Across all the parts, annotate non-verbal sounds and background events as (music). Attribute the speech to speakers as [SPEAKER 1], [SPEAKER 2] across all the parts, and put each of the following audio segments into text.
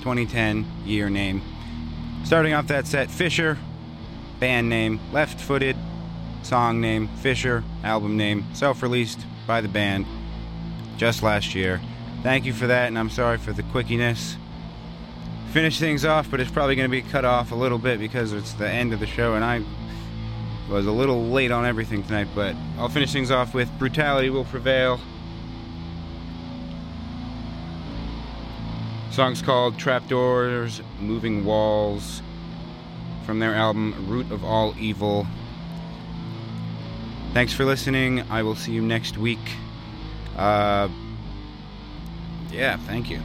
[SPEAKER 1] 2010 year name. Starting off that set, Fisher, band name, Left Footed, song name, Fisher, album name, self released by the band just last year. Thank you for that, and I'm sorry for the quickiness. Finish things off, but it's probably going to be cut off a little bit because it's the end of the show, and I was a little late on everything tonight, but I'll finish things off with Brutality Will Prevail. Song's called Trapdoors, Moving Walls, from their album Root of All Evil. Thanks for listening. I will see you next week. Uh, yeah, thank you.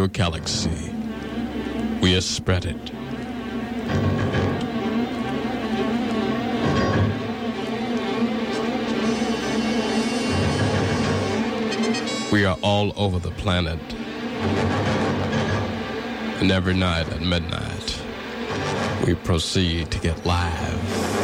[SPEAKER 2] Your galaxy, we are spread it. We are all over the planet. And every night at midnight, we proceed to get live.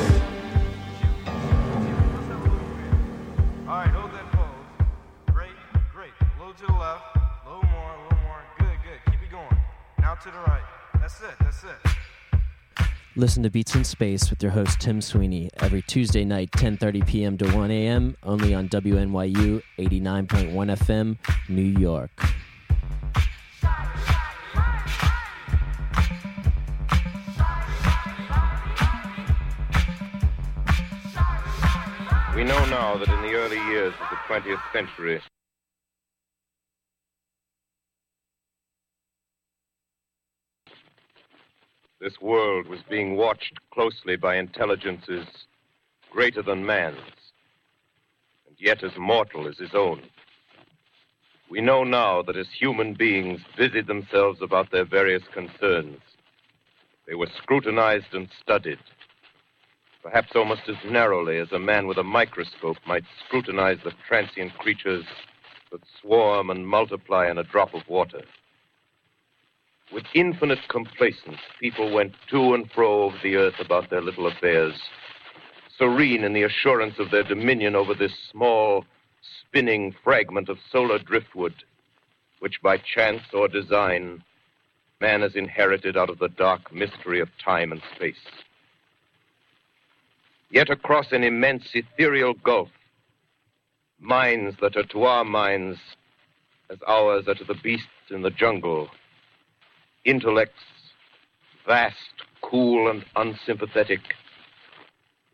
[SPEAKER 3] Listen to Beats in Space with your host Tim Sweeney every Tuesday night, 10:30 p.m. to 1 a.m. only on WNYU 89.1 FM, New York.
[SPEAKER 4] We know now that in the early years of the 20th century, This world was being watched closely by intelligences greater than man's, and yet as mortal as his own. We know now that as human beings busied themselves about their various concerns, they were scrutinized and studied, perhaps almost as narrowly as a man with a microscope might scrutinize the transient creatures that swarm and multiply in a drop of water. With infinite complacence, people went to and fro over the earth about their little affairs, serene in the assurance of their dominion over this small, spinning fragment of solar driftwood, which by chance or design man has inherited out of the dark mystery of time and space. Yet across an immense ethereal gulf, minds that are to our minds as ours are to the beasts in the jungle intellects, vast, cool, and unsympathetic,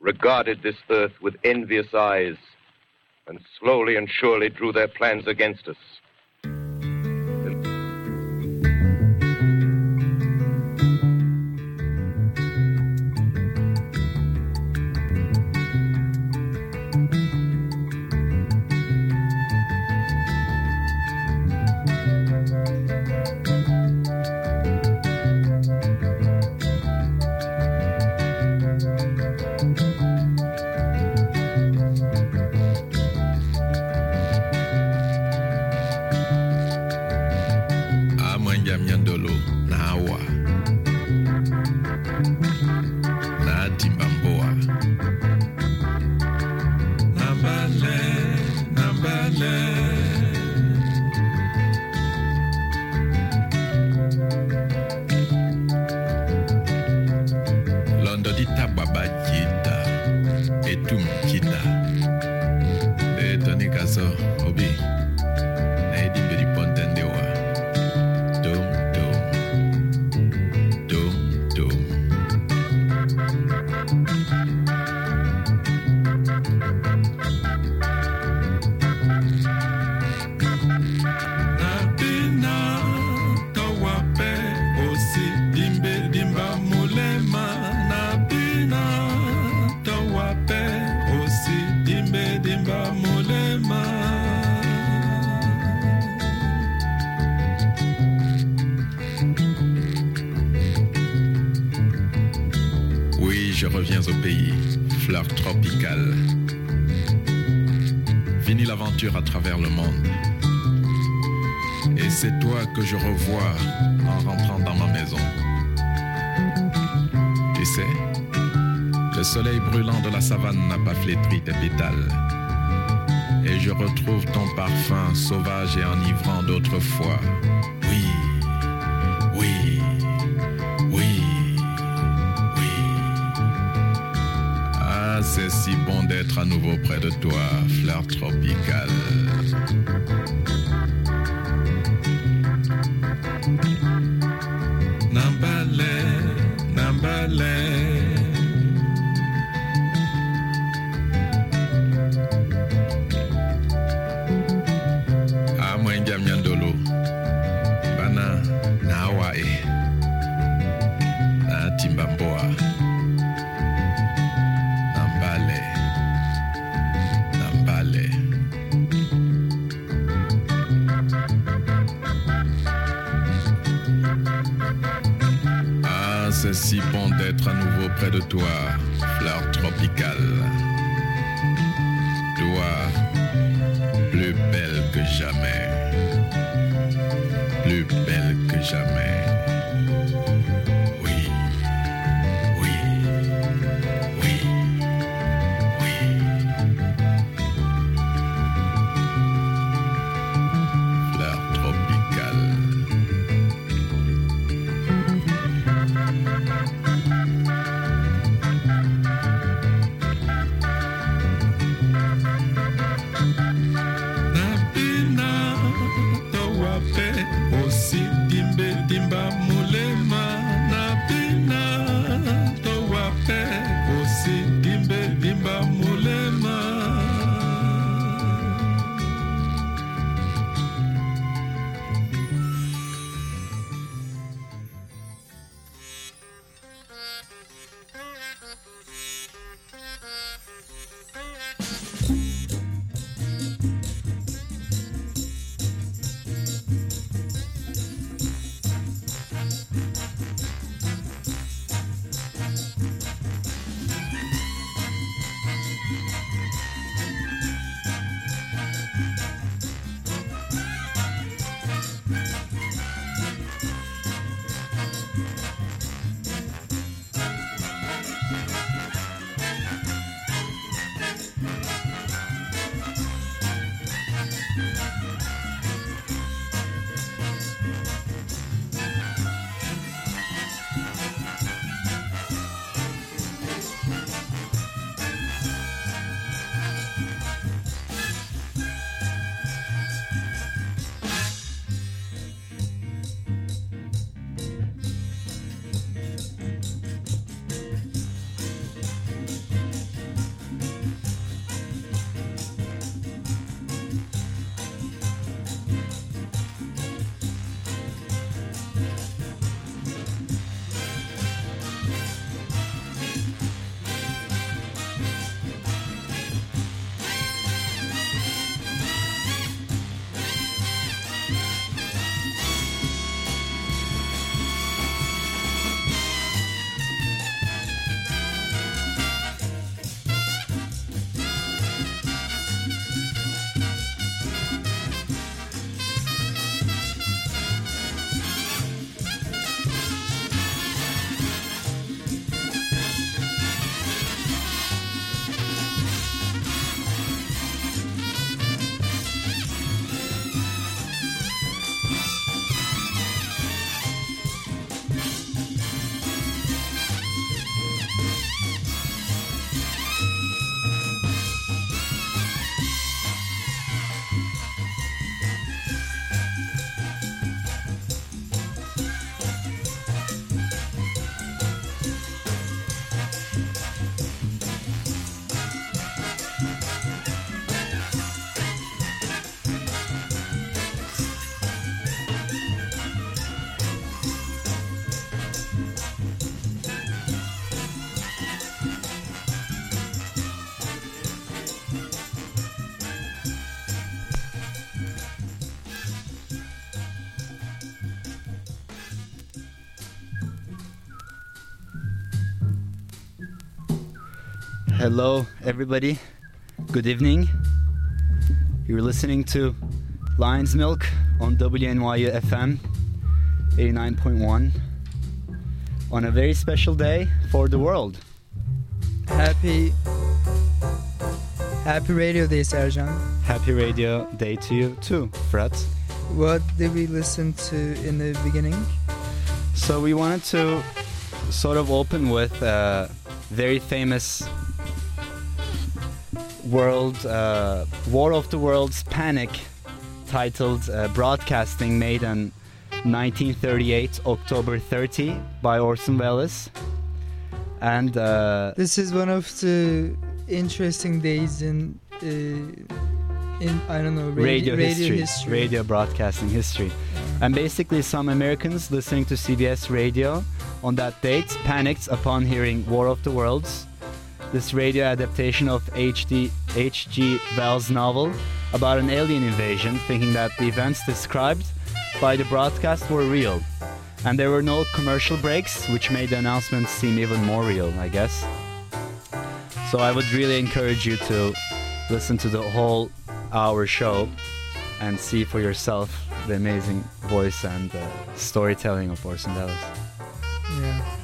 [SPEAKER 4] regarded this earth with envious eyes and slowly and surely drew their plans against us.
[SPEAKER 5] que je revois en rentrant dans ma maison. Tu sais, le soleil brûlant de la savane n'a pas flétri tes pétales. Et je retrouve ton parfum sauvage et enivrant d'autrefois. Oui, oui, oui, oui. Ah, c'est si bon d'être à nouveau près de toi, fleur tropicale.
[SPEAKER 6] Hello, everybody. Good evening. You're listening to Lion's Milk on WNYU FM 89.1 on a very special day for the world.
[SPEAKER 7] Happy Happy Radio Day, Serjan.
[SPEAKER 6] Happy Radio Day to you too, Fred.
[SPEAKER 7] What did we listen to in the beginning?
[SPEAKER 6] So we wanted to sort of open with a very famous world uh, War of the Worlds Panic titled uh, Broadcasting made on 1938 October 30 by Orson Welles. And uh,
[SPEAKER 7] This is one of the interesting days in uh, in I don't know
[SPEAKER 6] radio,
[SPEAKER 7] radio,
[SPEAKER 6] history, radio broadcasting history. And basically, some Americans listening to CBS radio on that date panicked upon hearing War of the Worlds, this radio adaptation of H.D. H.G. Wells' novel about an alien invasion, thinking that the events described by the broadcast were real. And there were no commercial breaks, which made the announcement seem even more real, I guess. So I would really encourage you to listen to the whole hour show and see for yourself the amazing voice and uh, storytelling of Orson Welles.
[SPEAKER 7] Yeah.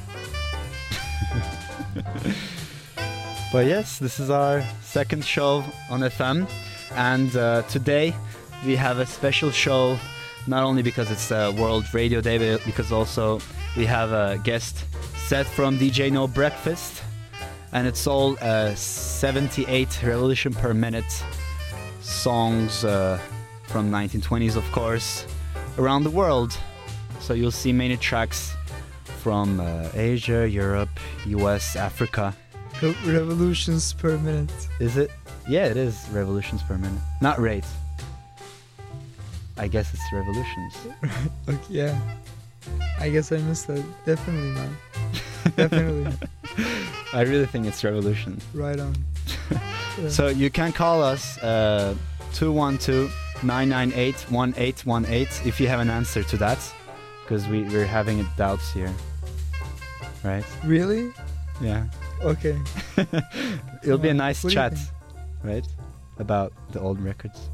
[SPEAKER 7] (laughs)
[SPEAKER 6] But yes, this is our second show on FM, and uh, today we have a special show. Not only because it's uh, World Radio Day, but because also we have a guest set from DJ No Breakfast, and it's all uh, 78 revolution per minute songs uh, from 1920s, of course, around the world. So you'll see many tracks from uh, Asia, Europe, US, Africa.
[SPEAKER 7] Re- revolutions per minute.
[SPEAKER 6] Is it? Yeah, it is revolutions per minute. Not rate. I guess it's revolutions. (laughs)
[SPEAKER 7] Okay, yeah. I guess I missed that. Definitely, man. Definitely. (laughs)
[SPEAKER 6] I really think it's revolutions.
[SPEAKER 7] right on. (laughs) Yeah.
[SPEAKER 6] So you can call us uh, 212 998 1818 if you have an answer to that. Because we, we're having doubts here. Right?
[SPEAKER 7] really?
[SPEAKER 6] Yeah.
[SPEAKER 7] Okay. (laughs)
[SPEAKER 6] It'll be a nice
[SPEAKER 7] What
[SPEAKER 6] chat, right? About the old records.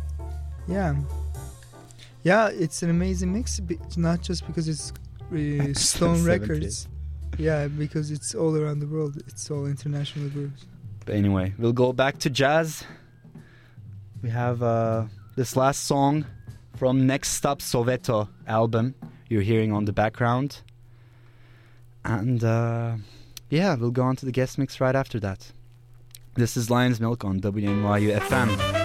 [SPEAKER 7] Yeah. Yeah, it's an amazing mix. be- Not just because it's uh, (laughs) Stone Records. Yeah, because it's all around the world. It's all international groups.
[SPEAKER 6] But anyway, we'll go back to jazz. We have uh, this last song from Next Stop Soweto album you're hearing on the background. And uh, yeah, we'll go on to the guest mix right after that. This is Lion's Milk on WNYU FM.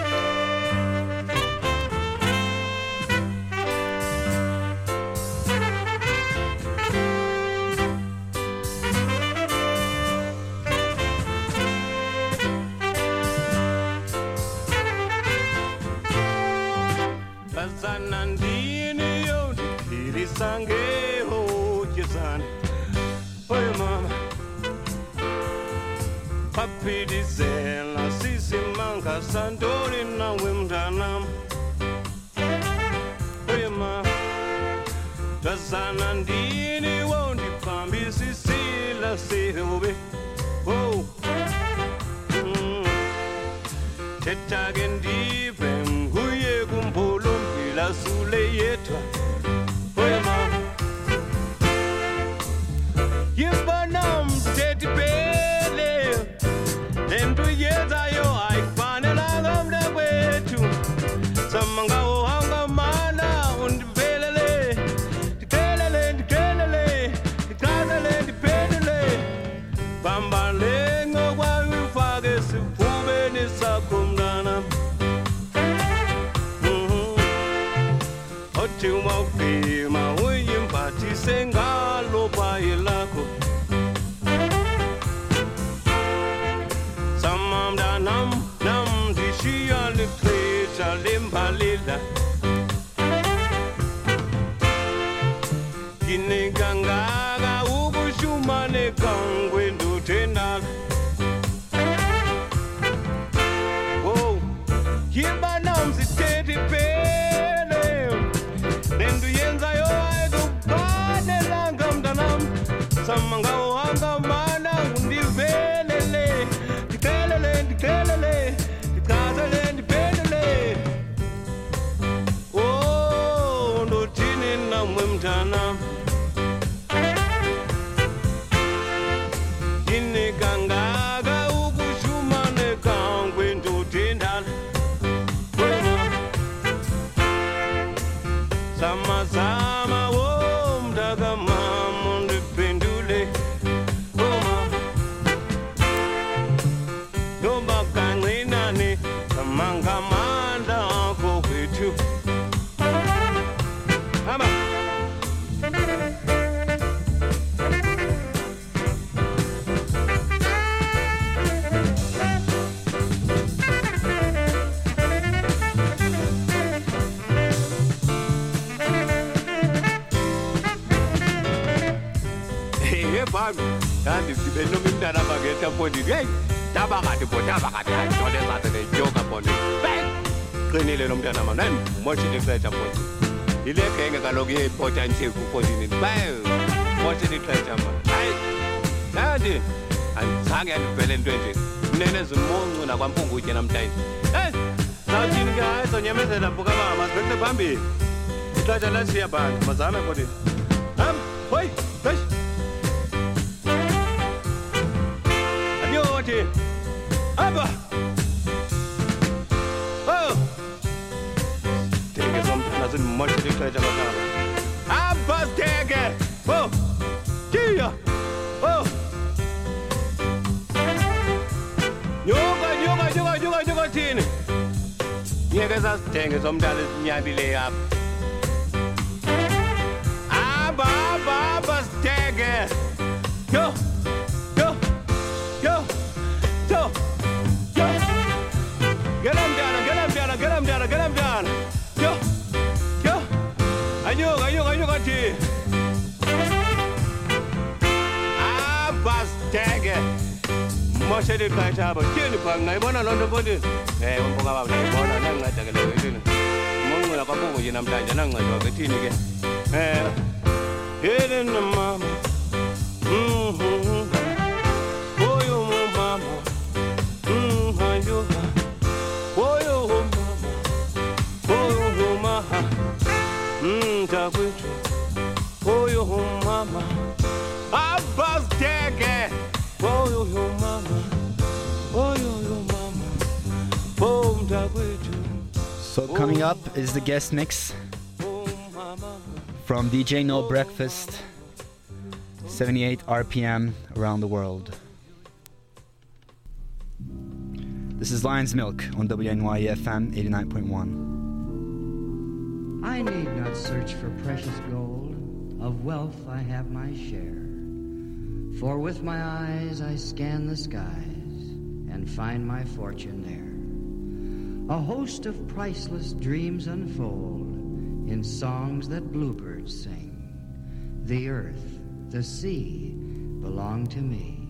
[SPEAKER 8] bonne vieille. Tabarade pour tabarade, action
[SPEAKER 9] des ateliers, yoga bonne vieille. Krini le lombe na manen, moi je déclare chapote. Il est qu'un catalogue potentiel pour poser une bain. Moi je déclare chapote. Aïe, nadi, ansange anipelende nje. Nene zimungu na kwampungu uje namtaisi. Eh, sauchini ke hayi sonyemezela mpuka baba, masibekele phambili. Ixesha lasiya bantu, mazame sasidenge somntana esinyabileyo apha
[SPEAKER 6] guest mix from DJ No Breakfast, 78 RPM around the world. This is Lion's Milk on WNYU FM 89.1.
[SPEAKER 10] I need not search for precious gold. Of wealth I have my share. For with my eyes I scan the skies and find my fortune there. A host of priceless dreams unfold in songs that bluebirds sing. The earth, the sea belong to me.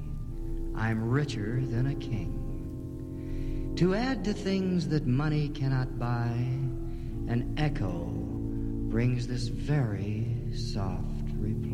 [SPEAKER 10] I'm richer than a king. To add to things that money cannot buy, an echo brings this very soft reply.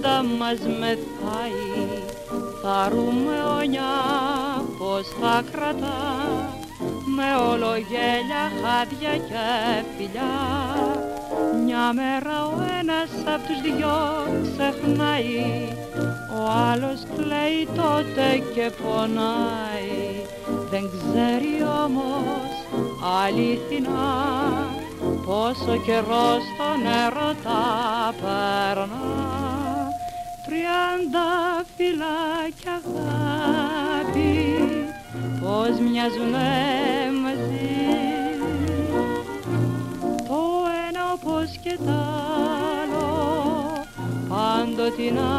[SPEAKER 11] πάντα μας μεθάει θα ρούμε ονιά πως θα κρατά. Με όλο γέλια, χάδια και φιλιά. Μια μέρα ο ένας απ' τους δυο ξεχνάει. Ο άλλος κλαίει τότε και πονάει. Δεν ξέρει όμως αληθινά πόσο καιρό στον έρωτα περνά τριαντάφυλλα κι αγάπη πως μοιάζουνε μαζί. Το ένα όπως και τ' άλλο πάντοτε να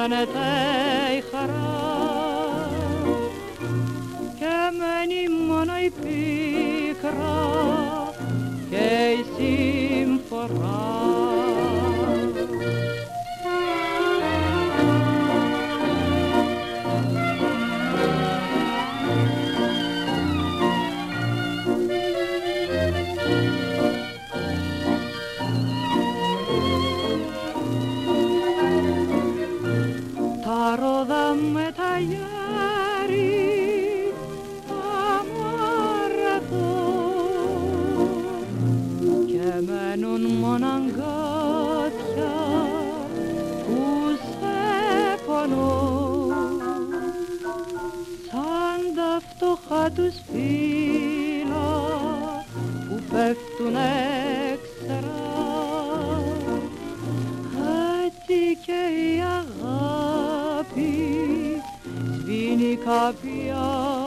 [SPEAKER 11] When it μένουν μόνο μοναγκάτια που σε πονώ σαν τα φτωχά τους φύλλα που πέφτουν έξερα έτσι και η αγάπη σβήνει κάποια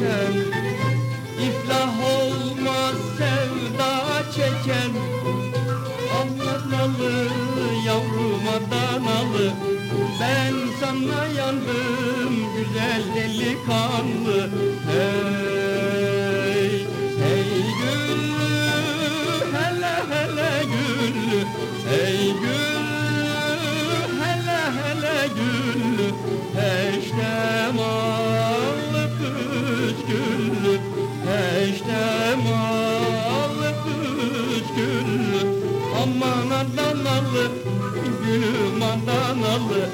[SPEAKER 12] çeken iflah olmaz sevda çeken. Avlanalı yavrum adanalı Ben sana yandım güzel delikanlı. Müslümandan aldı.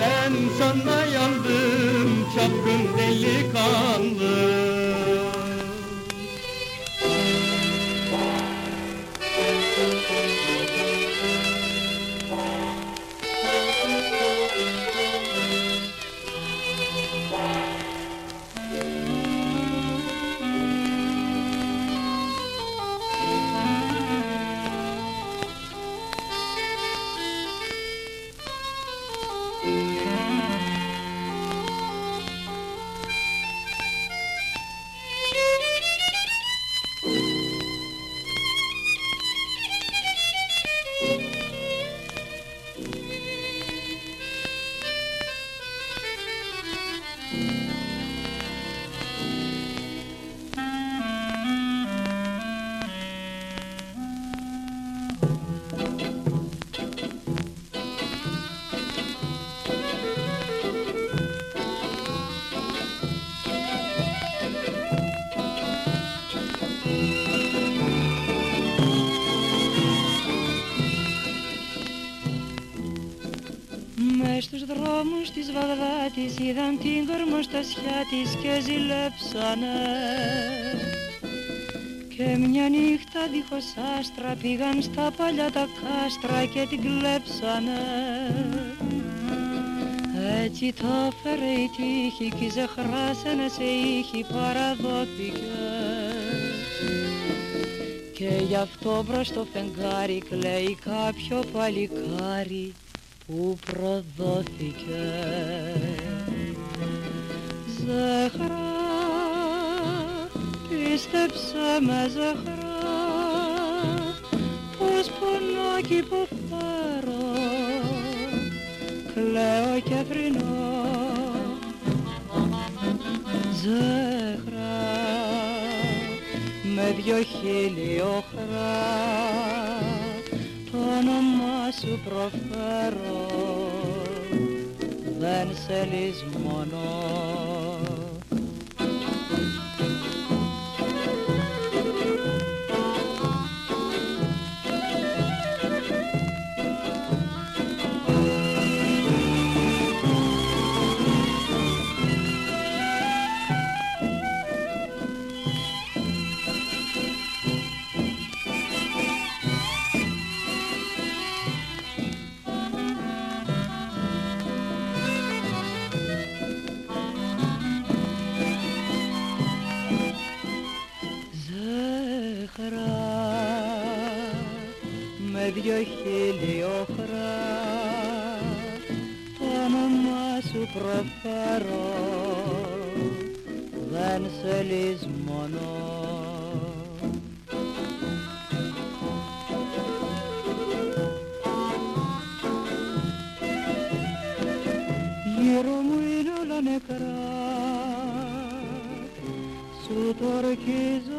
[SPEAKER 12] Ben sana yandım çapkın delikanlı.
[SPEAKER 11] και ζηλέψανε. Και μια νύχτα δίχως άστρα πήγαν στα παλιά τα κάστρα και την κλέψανε. Έτσι τα φέρε η τύχη κι ζεχράσανε σε ήχη παραδόθηκε. Και γι' αυτό μπρος το φεγγάρι κλαίει κάποιο παλικάρι που προδόθηκε ζεχρά, πίστεψε με ζεχρά, πως πονάκι που φέρω, κλαίω και θρυνώ. Ζεχρά, με δυο χίλι οχρά, το όνομά σου προφέρω, δεν σε λησμονώ. Με δυο χείλη οχρά το όνομά σου προφέρω δεν σε λησμονώ. Γύρω μου είναι όλα νεκρά σου το ορκίζομαι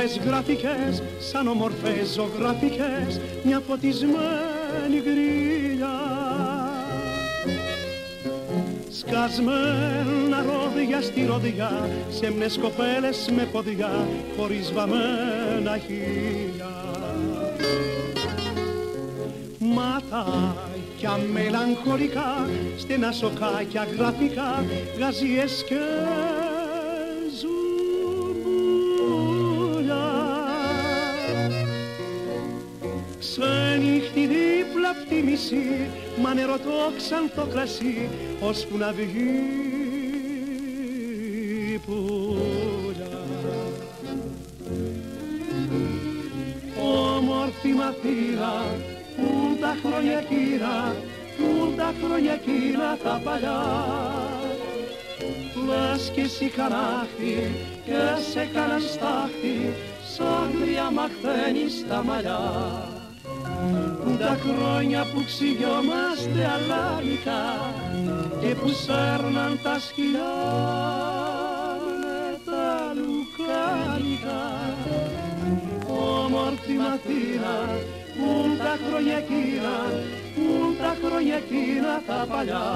[SPEAKER 13] κατάσπρες γραφικές σαν ομορφές ζωγραφικές μια φωτισμένη γκρίλια Σκασμένα ρόδια στη ροδιά σε μνες κοπέλες με ποδιά χωρίς βαμμένα χίλια Ματάκια μελαγχολικά στενά σοκάκια γραφικά γαζιές και απ' τη μισή μα νερό το ξανθό κρασί ώσπου να βγει η πουλιά. Όμορφη μαθήρα που τα χρόνια κύρα που τα χρόνια κύρα τα παλιά. Λες κι εσύ χαράχτη και σε κάναν στάχτη σαν γριά μαχθένει στα μαλλιά τα χρόνια που ξυγιόμαστε αλάνικα και που σέρναν τα σκυλιά με τα λουκάνικα. Όμορφη μαθήρα που τα χρόνια εκείνα που τα χρόνια εκείνα τα παλιά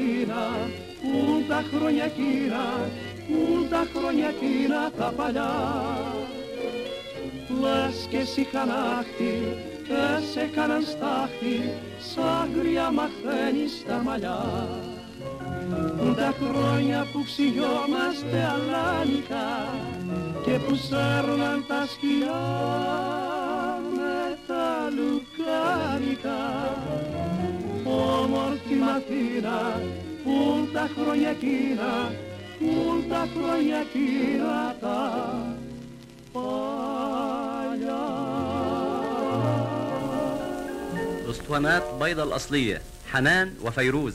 [SPEAKER 13] Όμορφη Μαθήνα, πουν τα χρόνια κύρα, πουν τα χρόνια κύρα τα παλιά. Λες και εσύ χανάχτη και σε κάναν στάχτη, σαν γριά μαχθένει στα μαλλιά. Πουν τα χρόνια που ξυγιόμαστε αλάνικα και που σέρναν τα σκυλιά με τα λουκάνικα όμορφη Μαθήνα πουν τα χρόνια εκείνα πουν τα χρόνια εκείνα τα παλιά
[SPEAKER 14] اسطوانات بيضة الأصلية حنان وفيروز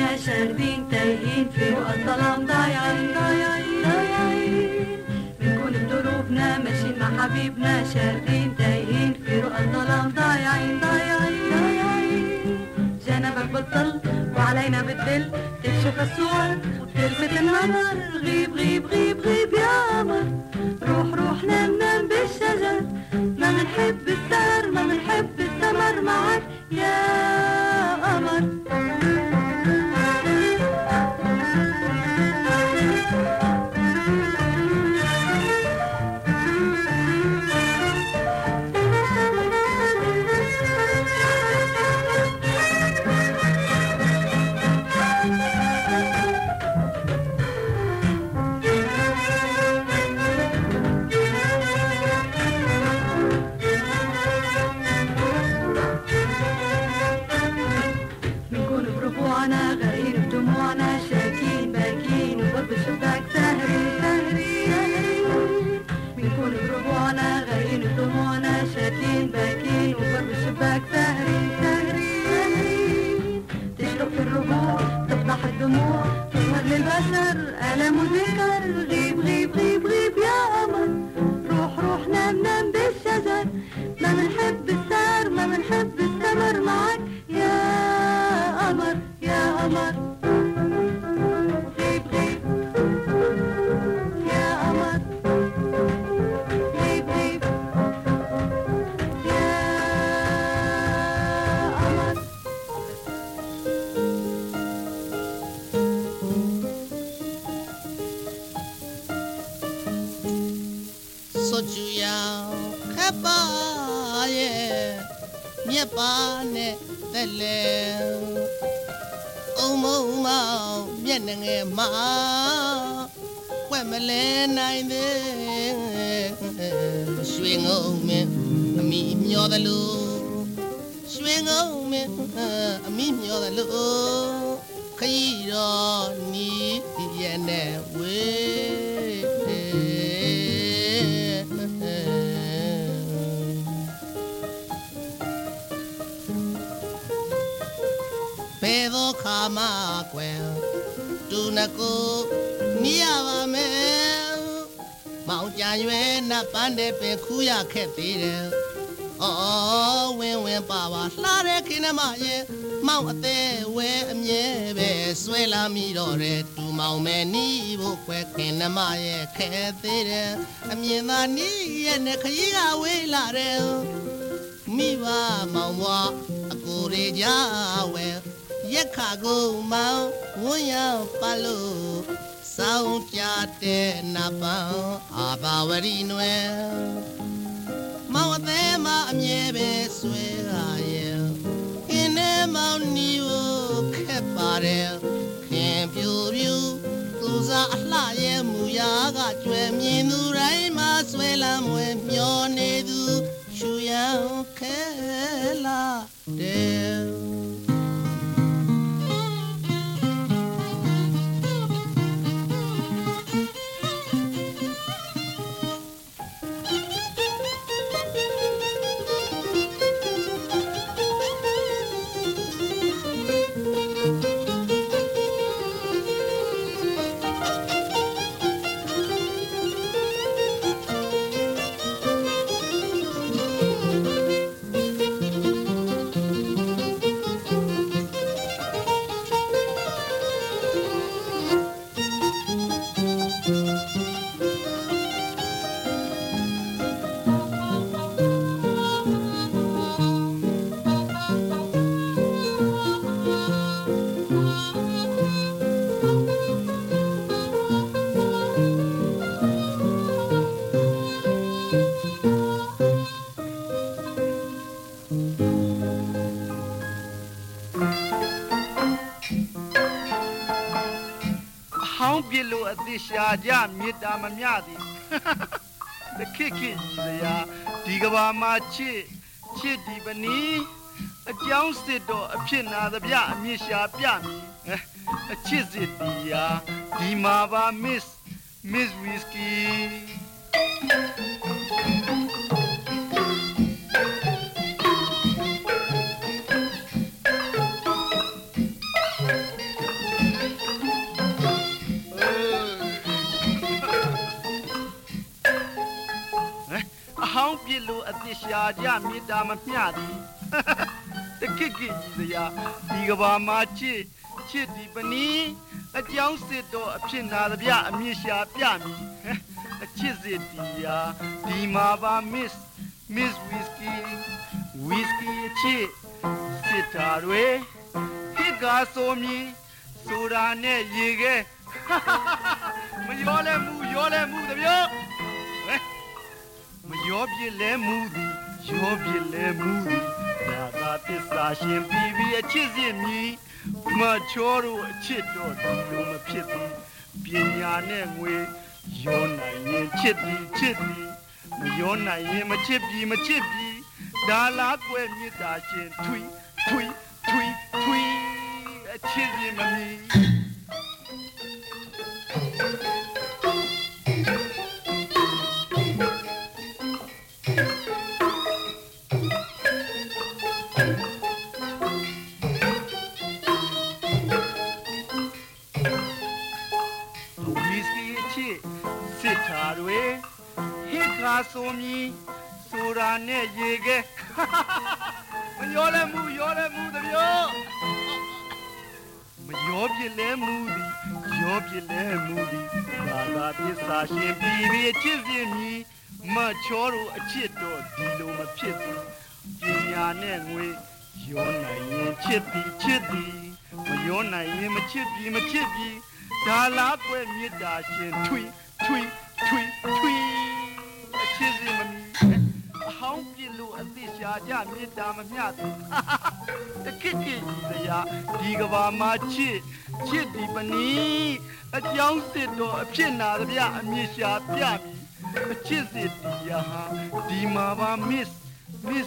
[SPEAKER 15] شاردين تايهين في رؤى الظلام ضايعين ضايعين ضايعين. بنكون بدروبنا ماشيين مع حبيبنا شاردين تايهين في رؤى الظلام ضايعين جنبك بتضل وعلينا بتدل تكشف الصور وتلفت النظر. غيب غيب.
[SPEAKER 16] ပန်းတဲ့ပင်ခူးရခက်သေးတယ်အော်ဝင်းဝင်းပါပါလှတဲ့ခင်မရဲ့မောင်အသေးဝဲအမြဲပဲဆွဲလာမိတော့တယ်တူမောင်မဲနီးဖို့ခွဲခင်မရဲ့ခဲသေးတယ်အမြင်သာနီးရဲ့နဲ့ခရီးကဝေးလာတယ်မိဘမောင်ဘွားအကိုရေကြဝဲရက်ခါကိုမောင်ဝန်းရောက်ပါလို့ စောင်းကြတဲ့နပန်းအာဘာဝရီနွယ်မောင်အသေးမအမြဲပဲဆွဲရရဲ့ခင်းနေမောင်နီကိုခက်ပါတယ်ခင်ပြူပြူသူစားအလှရဲ့မူရာကကျွဲမြင်သူတိုင်းမှာဆွဲလမ်းမွေမျောနေသူချူရန်ခဲလာတဲ့
[SPEAKER 17] အ စ်လို့အသက်ရှာကြမေတ္တာမမျှသည်တခိခိညီစရာဒီကဘာမှာချစ်ချစ်ဒီပနီးအကြောင်းစစ်တော့အဖြစ်နာသဗျအမြင့်ရှာပြမည်ဟဲ့အချစ်စစ်တီယာဒီမှာပါ miss miss whiskey
[SPEAKER 16] ခ
[SPEAKER 17] စ်လို့အသက်ရှာကြမေတ္တာမမျှသည်တခိကိကြီးစရာဒီကဘာမှာချစ်ချစ်ဒီပနီးအကြောင်းစစ်တော့အဖြစ်နာသဗျအမြင့်ရှာပြမည်အချစ်စစ်ဒီယာဒီမှာပါမစ်မစ်ဝီစကီဝီစကီအချစ်စစ်တာတွေဟစ်ကာဆိုမီဆိုတာနဲ့ရေခဲမရောလဲမှုရောလဲမှုတပြောဟဲ့မ ရောပြစ်လဲမှုသည်ရောပြစ်လဲမှုသည်ဒါသာတစ္ဆာရှင်ပြီးပြီးအချစ်စစ်မြည်မချောတို့အချစ်တော့ဒီလိုမဖြစ်သည်ပညာနဲ့ငွေရောနိုင်ရင်ချစ်သည်ချစ်သည်မရောနိုင်ရင်မချစ်ပြီမချစ်ပြီဒါလားကွယ်မြတ်တာရှင်ထွီထွီထွီထွီအချစ်စစ်မမီဝီ ဟစ်ခါဆိုမီဆိုတာနဲ့ရေခဲမရောလဲမှုရောလဲမှုတပြောမရောပြစ်လဲမှုသည်ရောပြစ်လဲမှုသည်ဘာသာပစ္စာရှင်ပြီးပြီးအချစ်စစ်မီမချောတို့အချစ်တော့ဒီလိုမဖြစ်ဘူးပညာနဲ့ငွေရောနိုင်ရင်ချစ်သည်ချစ်သည်မရောနိုင်ရင်မချစ်ပြီမချစ်ပြီဒါလားကွယ်မေတ္တာရှင်ထွီထွီထွီထွီ အချစ်စီမမီအဟောင်းပြစ်လို့အသိရှာကြမေတ္တာမမျှသည်တခိတိကြီးစရာဒီကဘာမှာချစ်ချစ်ဒီပနီးအကြောင်းစစ်တော့အဖြစ်နာသဗျအမြင့်ရှာပြမည်အချစ်စစ်ဒီယာဟာဒီမှာပါမစ်မစ်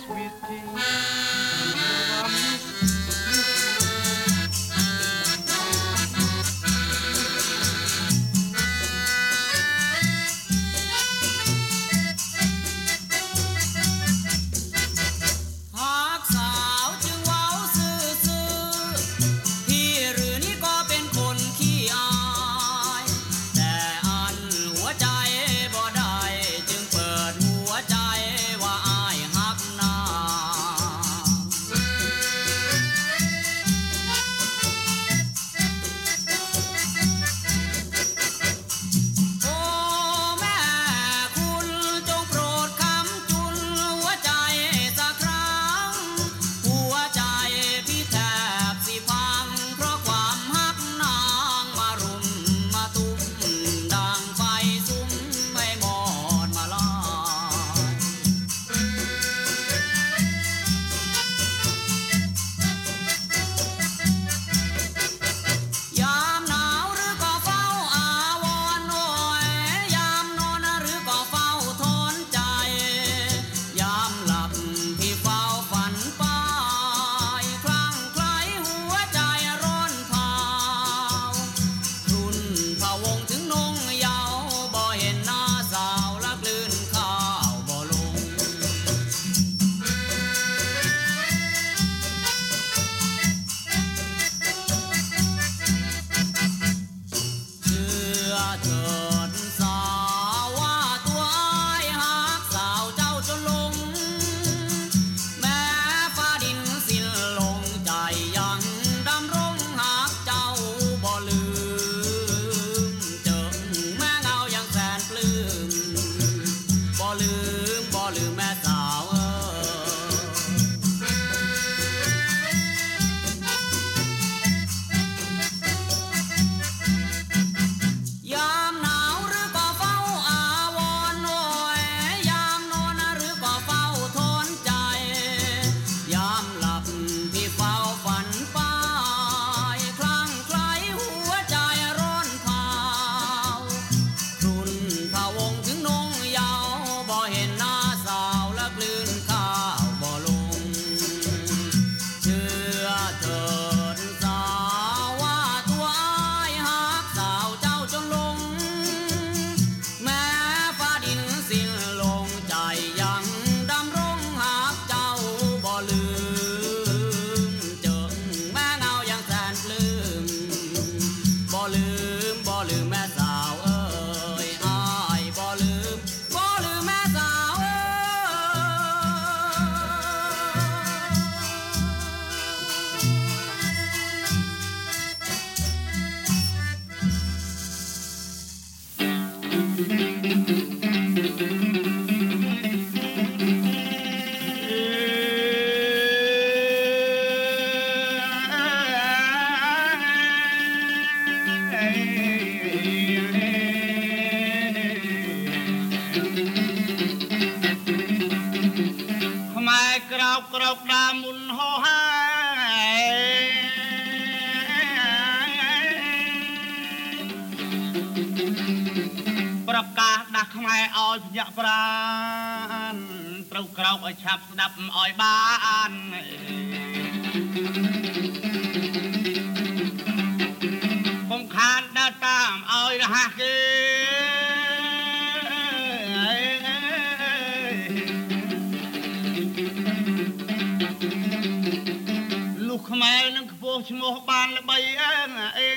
[SPEAKER 18] ខ្មែរនឹងខ្ពស់ឈ្មោះបានល្បីអើអេ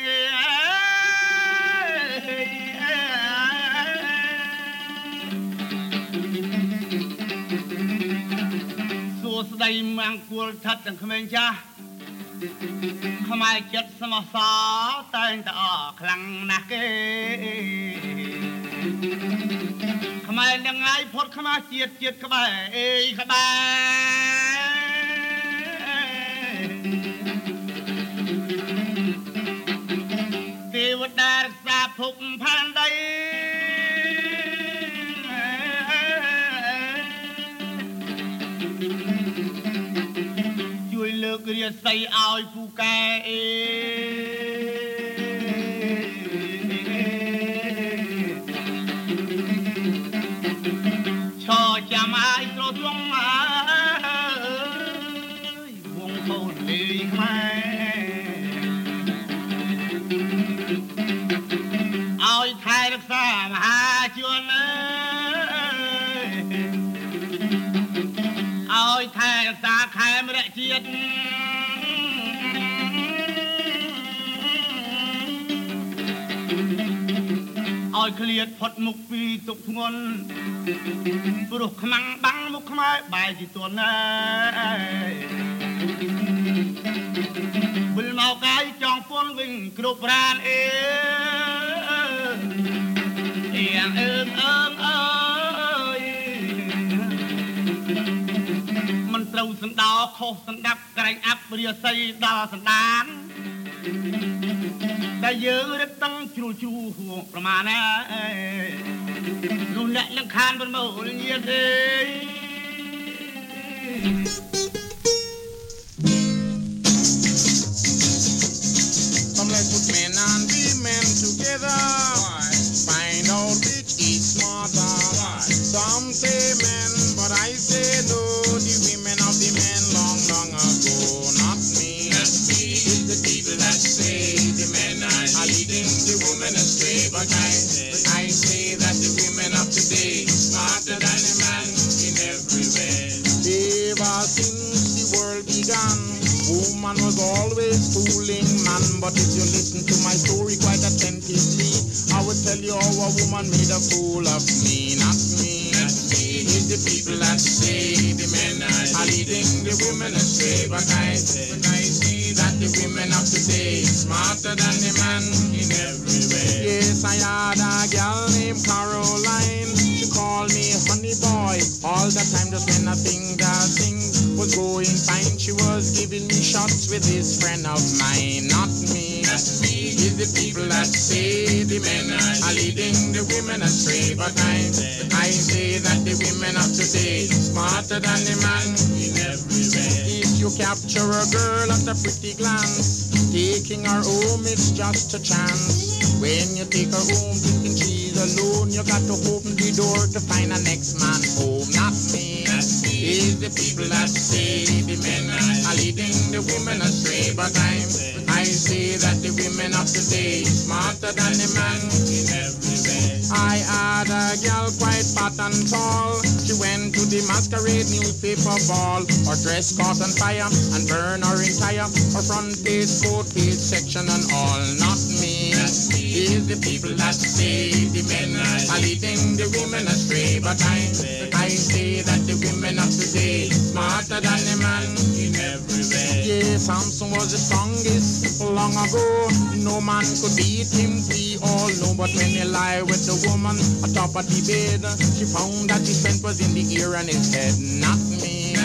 [SPEAKER 18] សួស្ដីមង្គលថិតទាំងក្មេងចាស់ខ្មែរចិត្តស្មោះសរតែងតែអរខ្លាំងណាស់គេខ្មែរនឹងងាយផុតខ្មាស់ជាតិជាតិក្បែរអេយក្បែរ ភពផែនដីជួយលើករាសីឲ្យពូកែអេ ឲ្យឃ្លាតផុតមុខពីទុកធ្ងន់ព្រោះខ្មាំងបាំងមុខខ្មែរបែរជាទន់ណាស់វិលមកកាយចង់ពន់វិញគ្រប់ប្រានអេអៀងអើងអើងអើយ សណ្ដោខុសសណ្ដាប់ក្រែងអាប់រាសីដល់សណ្ដានដែលយើងរឹតតឹងជ្រុលជ្រូហួងប្រមាណណានោះអ្នកនឹងខានប្រមូលញាតទេ
[SPEAKER 19] Come let's put men and women together. Find out which is smarter. Some say men, but I say no. But I, I say that the women of today smarter than the man in every way. Ever since the world began, woman was always fooling man. But if you listen to my story quite attentively, I will tell you how a woman made a fool of me, not me. Not me. It's the people that say the men are leading the women astray. But I, but I see that the women of today smarter than the man in every way. Yes, I had a girl named Caroline. She called me honey boy. All the time just when I think that things was going fine. She was giving me shots with this friend of mine, not me. Not me. The people that say the men are leading the women astray. But I, I say that the women of today smarter than the man in every way. If you capture a girl at a pretty glance, taking her home is just a chance. When you take her home thinking she's alone, you got to open the door to find a next man home, not me. It's the people that say the men are leading the women astray. But I'm, I say that the women of today smarter than the man in every way. I had a girl quite fat and tall. She went to the masquerade newspaper ball. Her dress caught on fire and burned her entire. Her front page, coat page, section and all. Not me. It's the people that say the men are leading the women astray. But I, I say that the women women of today, smarter than the man in every way. Yeah, Samson was the strongest long ago. No man could beat him, He all no. But when he lie with the woman atop of the bed, she found that his strength was in the ear and his head, not me.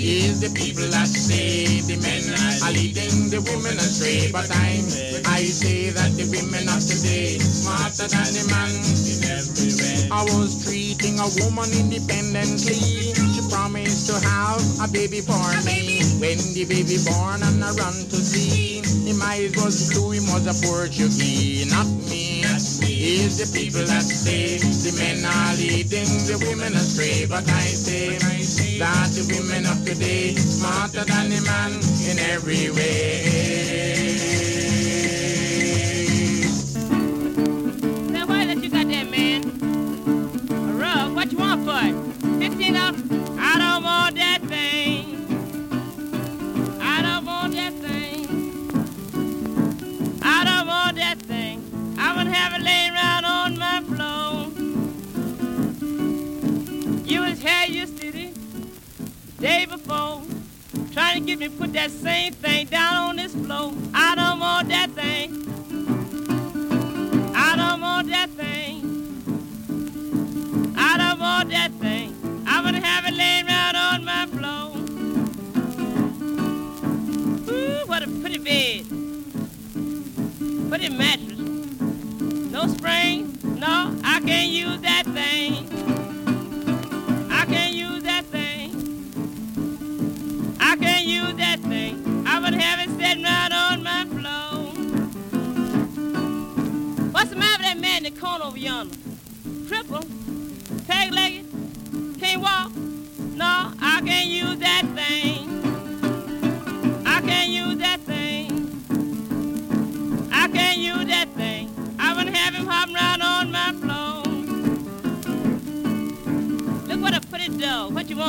[SPEAKER 19] Is the people that say the men are leading the women astray, but I'm I say that the women of today smarter than the man in every way. I was treating a woman independently promised to have a baby for a me. Baby. When the baby born and I run to see. the eyes was blue, he was a Portuguese, not me. It's the people that say the men are leading the women astray, but I say that the women of today smarter than the man in every way.
[SPEAKER 20] Now why let you got that man? A rug, what you want for it? Fifteen dollars? laying around on my floor. You was here yesterday, day before, trying to get me put that same thing down on this floor. I don't want that thing. I don't want that thing. I don't want that thing. I wouldn't have it laying around on my floor. Ooh, what a pretty bed. Pretty mattress.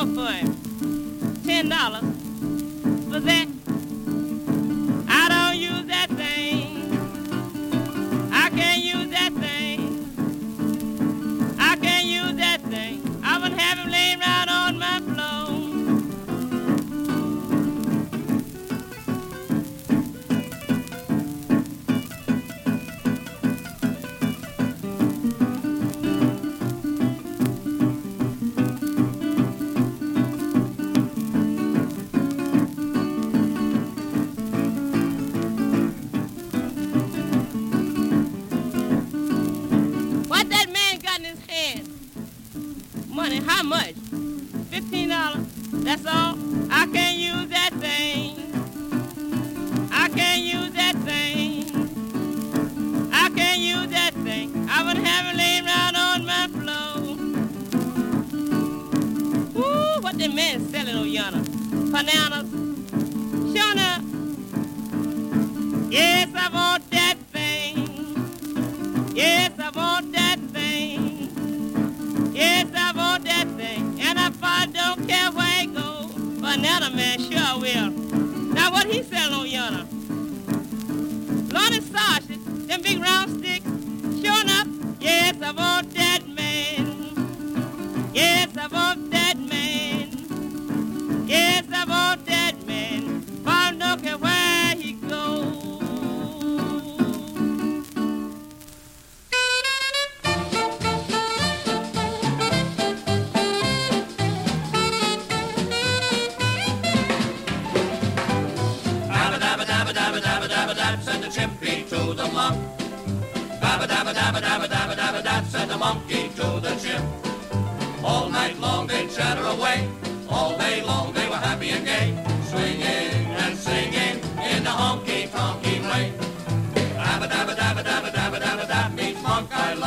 [SPEAKER 20] for him. Ten dollars.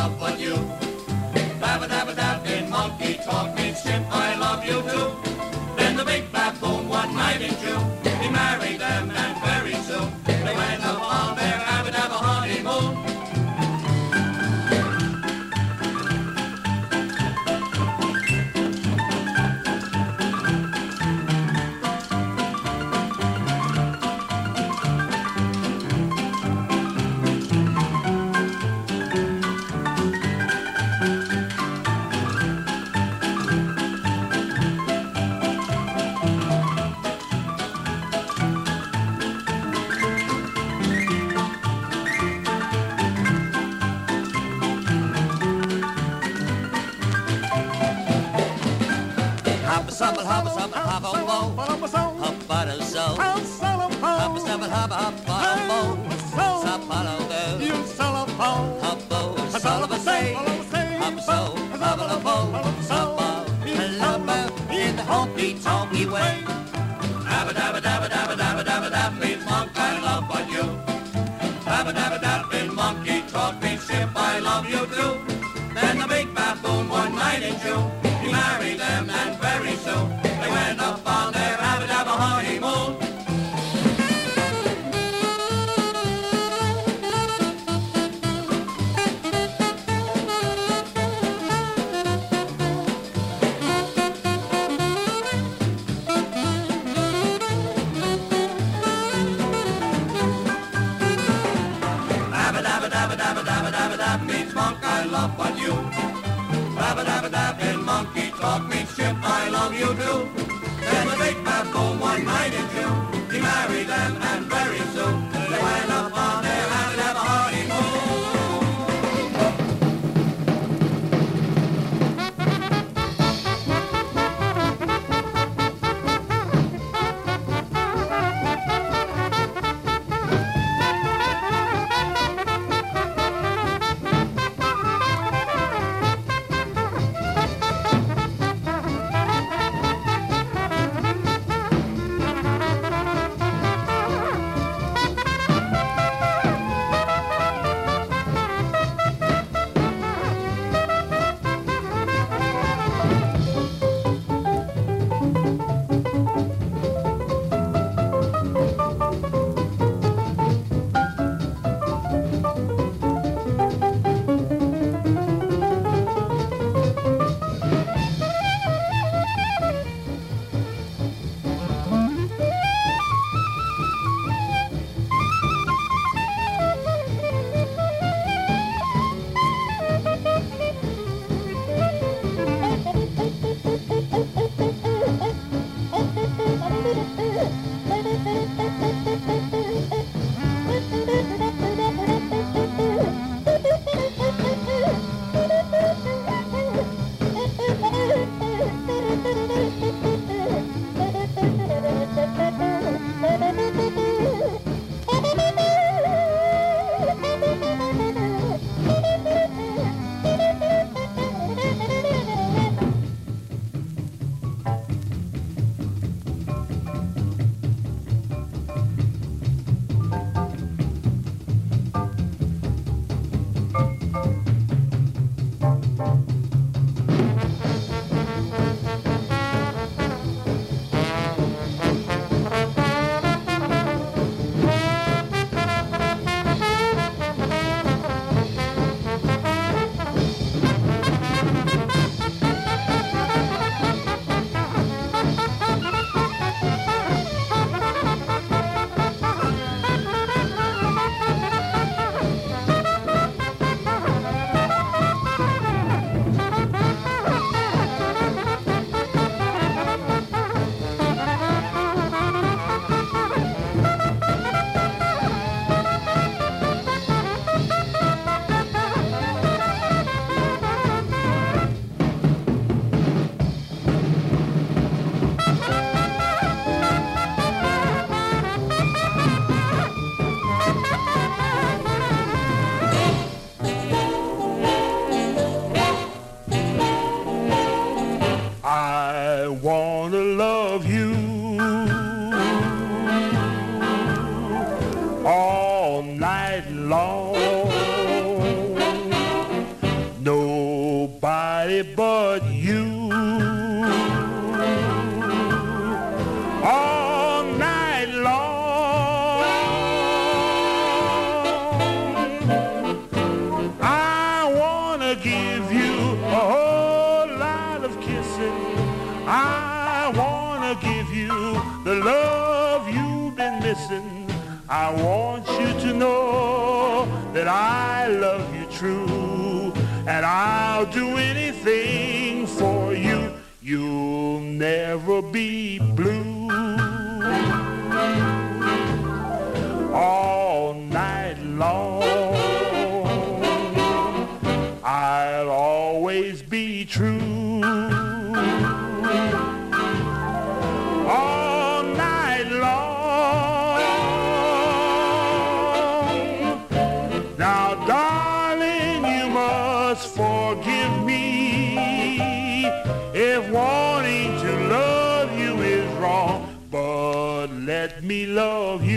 [SPEAKER 21] love but you. Dabba dabba dab in monkey talk means "Chimp, I love you too. Then the big baboon one night in June. doggy way. Dabba dabba dabba dabba dabba dabba dabba means monk, I love on you. Dabba dabba dabba means monkey, talk means ship, I love you too. Then the big baboon one night in June, he married them and very soon. you do. Then my big one night in
[SPEAKER 22] never be blue.
[SPEAKER 21] Love you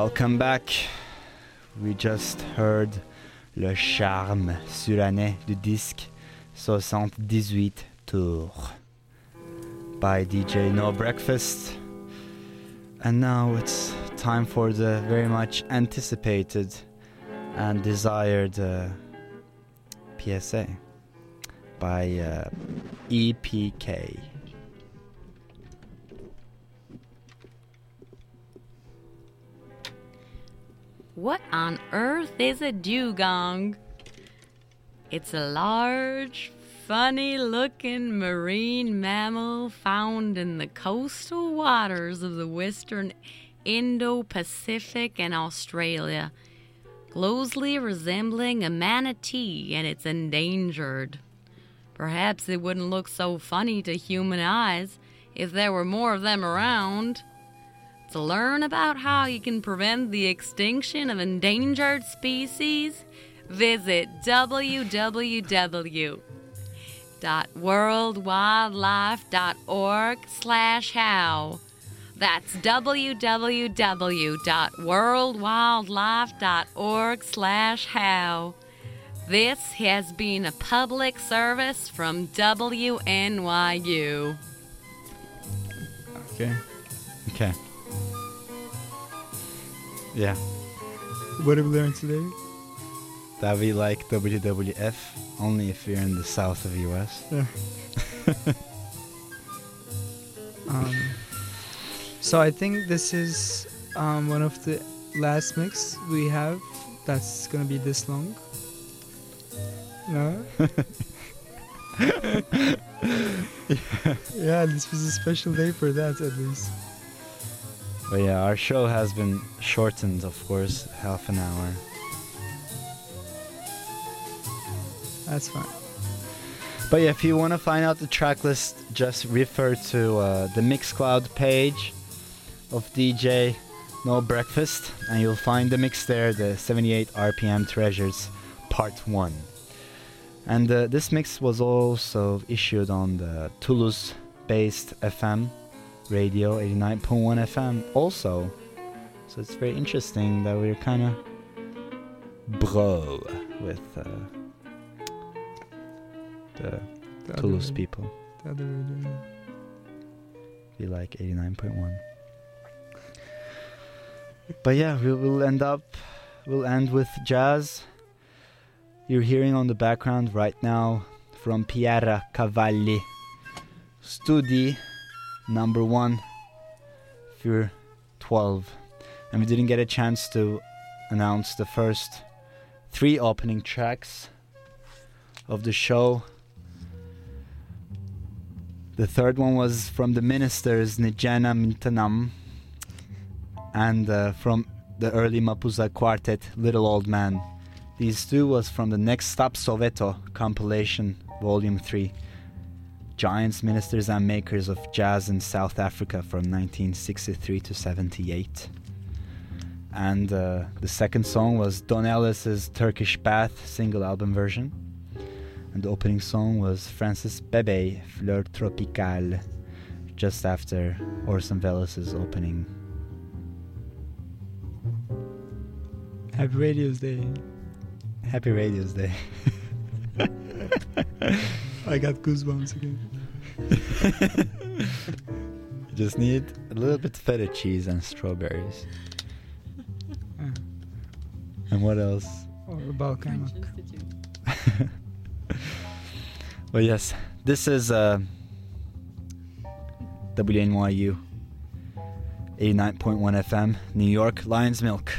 [SPEAKER 6] Welcome back. We just heard le charme sur suranais du disque 78 tours by DJ No Breakfast. And now it's time for the very much anticipated and desired uh, PSA by uh, EPK.
[SPEAKER 23] On earth is a dugong? It's a large, funny looking marine mammal found in the coastal waters of the western Indo Pacific and Australia, closely resembling a manatee, and it's endangered. Perhaps it wouldn't look so funny to human eyes if there were more of them around. To learn about how you can prevent the extinction of endangered species, visit www.worldwildlife.org slash how. That's www.worldwildlife.org slash how. This has been a public service from WNYU.
[SPEAKER 6] Okay. Okay. Yeah.
[SPEAKER 7] What have we learned today?
[SPEAKER 6] That we like WWF only if you're in the south of US.
[SPEAKER 7] Yeah. (laughs) Um, so I think this is um, one of the last mix we have that's gonna be this long. No? (laughs) (laughs) yeah, this was a special day for that at least.
[SPEAKER 6] But yeah, our show has been shortened, of course, half an hour.
[SPEAKER 7] That's fine.
[SPEAKER 6] But yeah, if you want to find out the track list, just refer to uh, the Mixcloud page of DJ No Breakfast, and you'll find the mix there, the 78 RPM Treasures Part 1. And uh, this mix was also issued on the Toulouse based FM radio 89.1 FM also. So it's very interesting that we're kind of bro with uh, the,
[SPEAKER 7] The
[SPEAKER 6] Toulouse people.
[SPEAKER 7] The other radio.
[SPEAKER 6] We like 89.1. But yeah, we'll, we'll end up, we'll end with jazz. You're hearing on the background right now from Piera Cavalli, Studi number one, you're 12. And we didn't get a chance to announce the first three opening tracks of the show. The third one was from the Ministers, Nijana Mintanam, and uh, from the early Mabuza quartet, Little Old Man. These two was from the Next Stop Soweto compilation, Volume 3. Giants, Ministers, and Makers of Jazz in South Africa from 1963 to 78. And uh, the second song was Don Ellis's Turkish Bath single album version. And the opening song was Francis Bebey, Fleur Tropicale, just after Orson Welles' opening.
[SPEAKER 7] Happy Radio's Day.
[SPEAKER 6] Happy Radio's Day. (laughs)
[SPEAKER 7] I got goosebumps again.
[SPEAKER 6] You (laughs) just need a little bit of feta cheese and strawberries. And what else?
[SPEAKER 7] Or Balkan. (laughs)
[SPEAKER 6] Well, yes, this is uh, WNYU 89.1 FM, New York, Lion's Milk.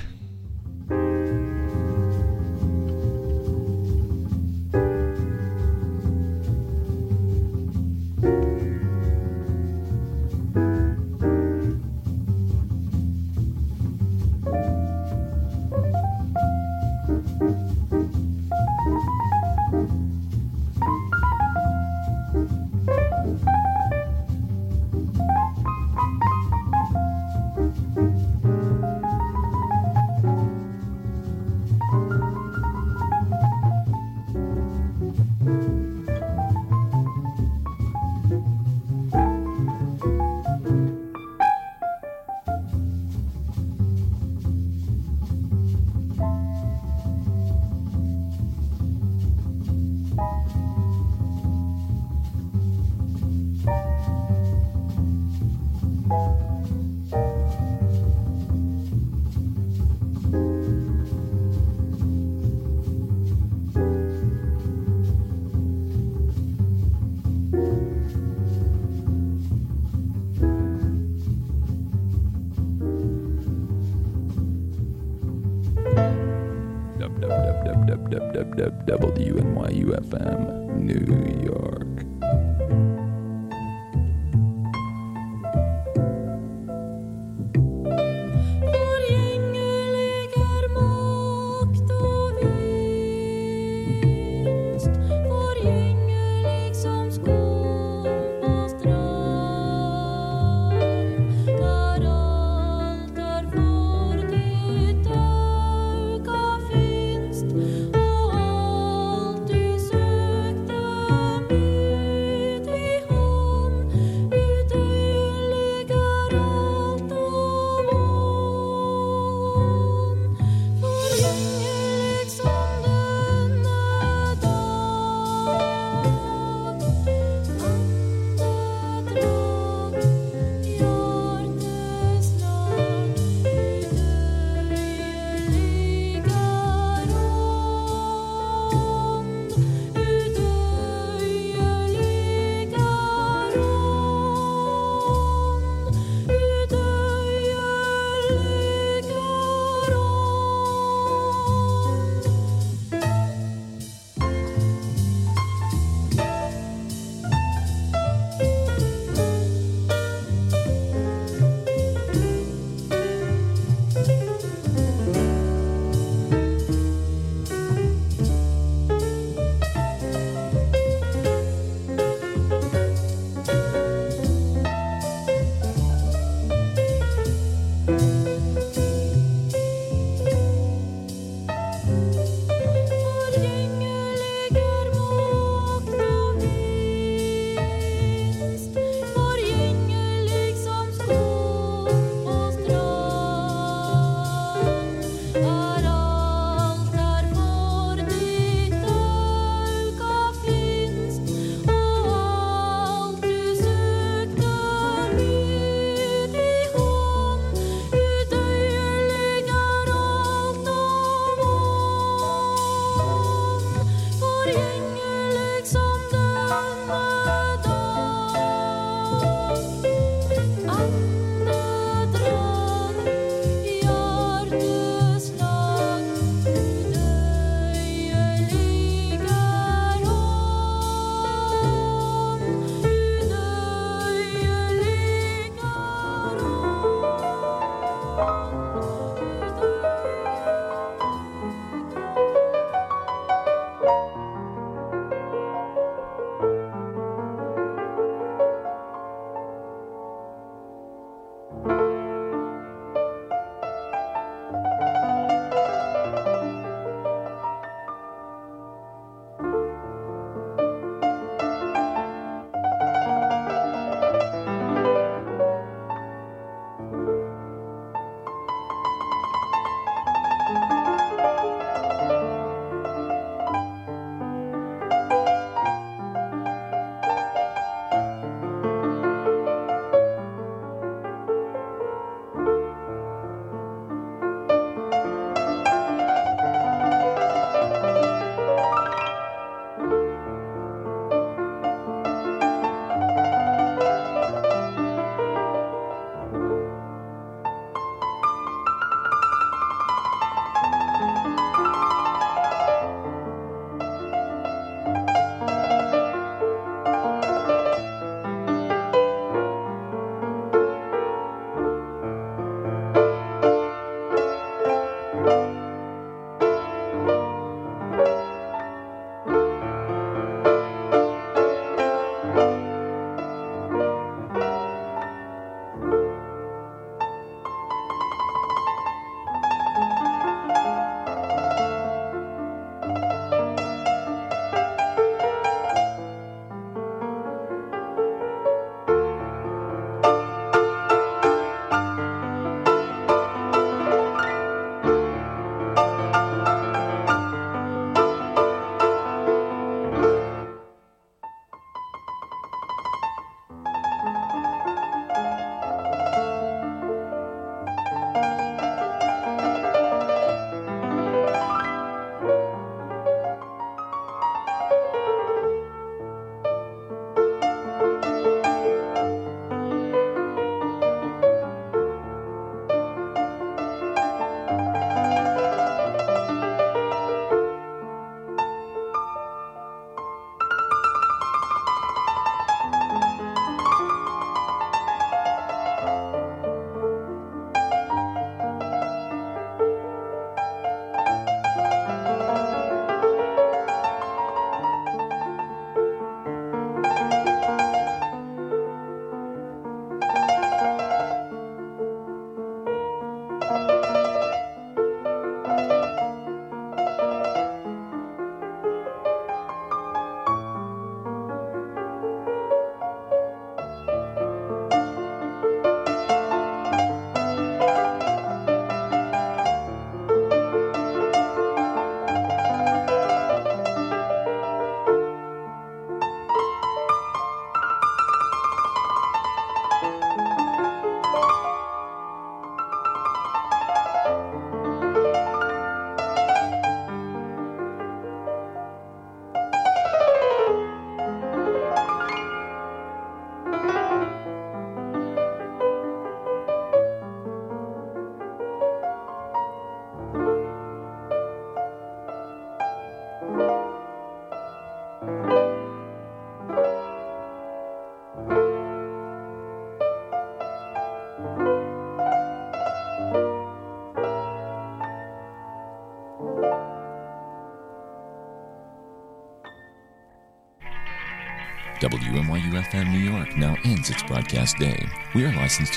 [SPEAKER 24] WNYU FM New York now ends its broadcast day. We are licensed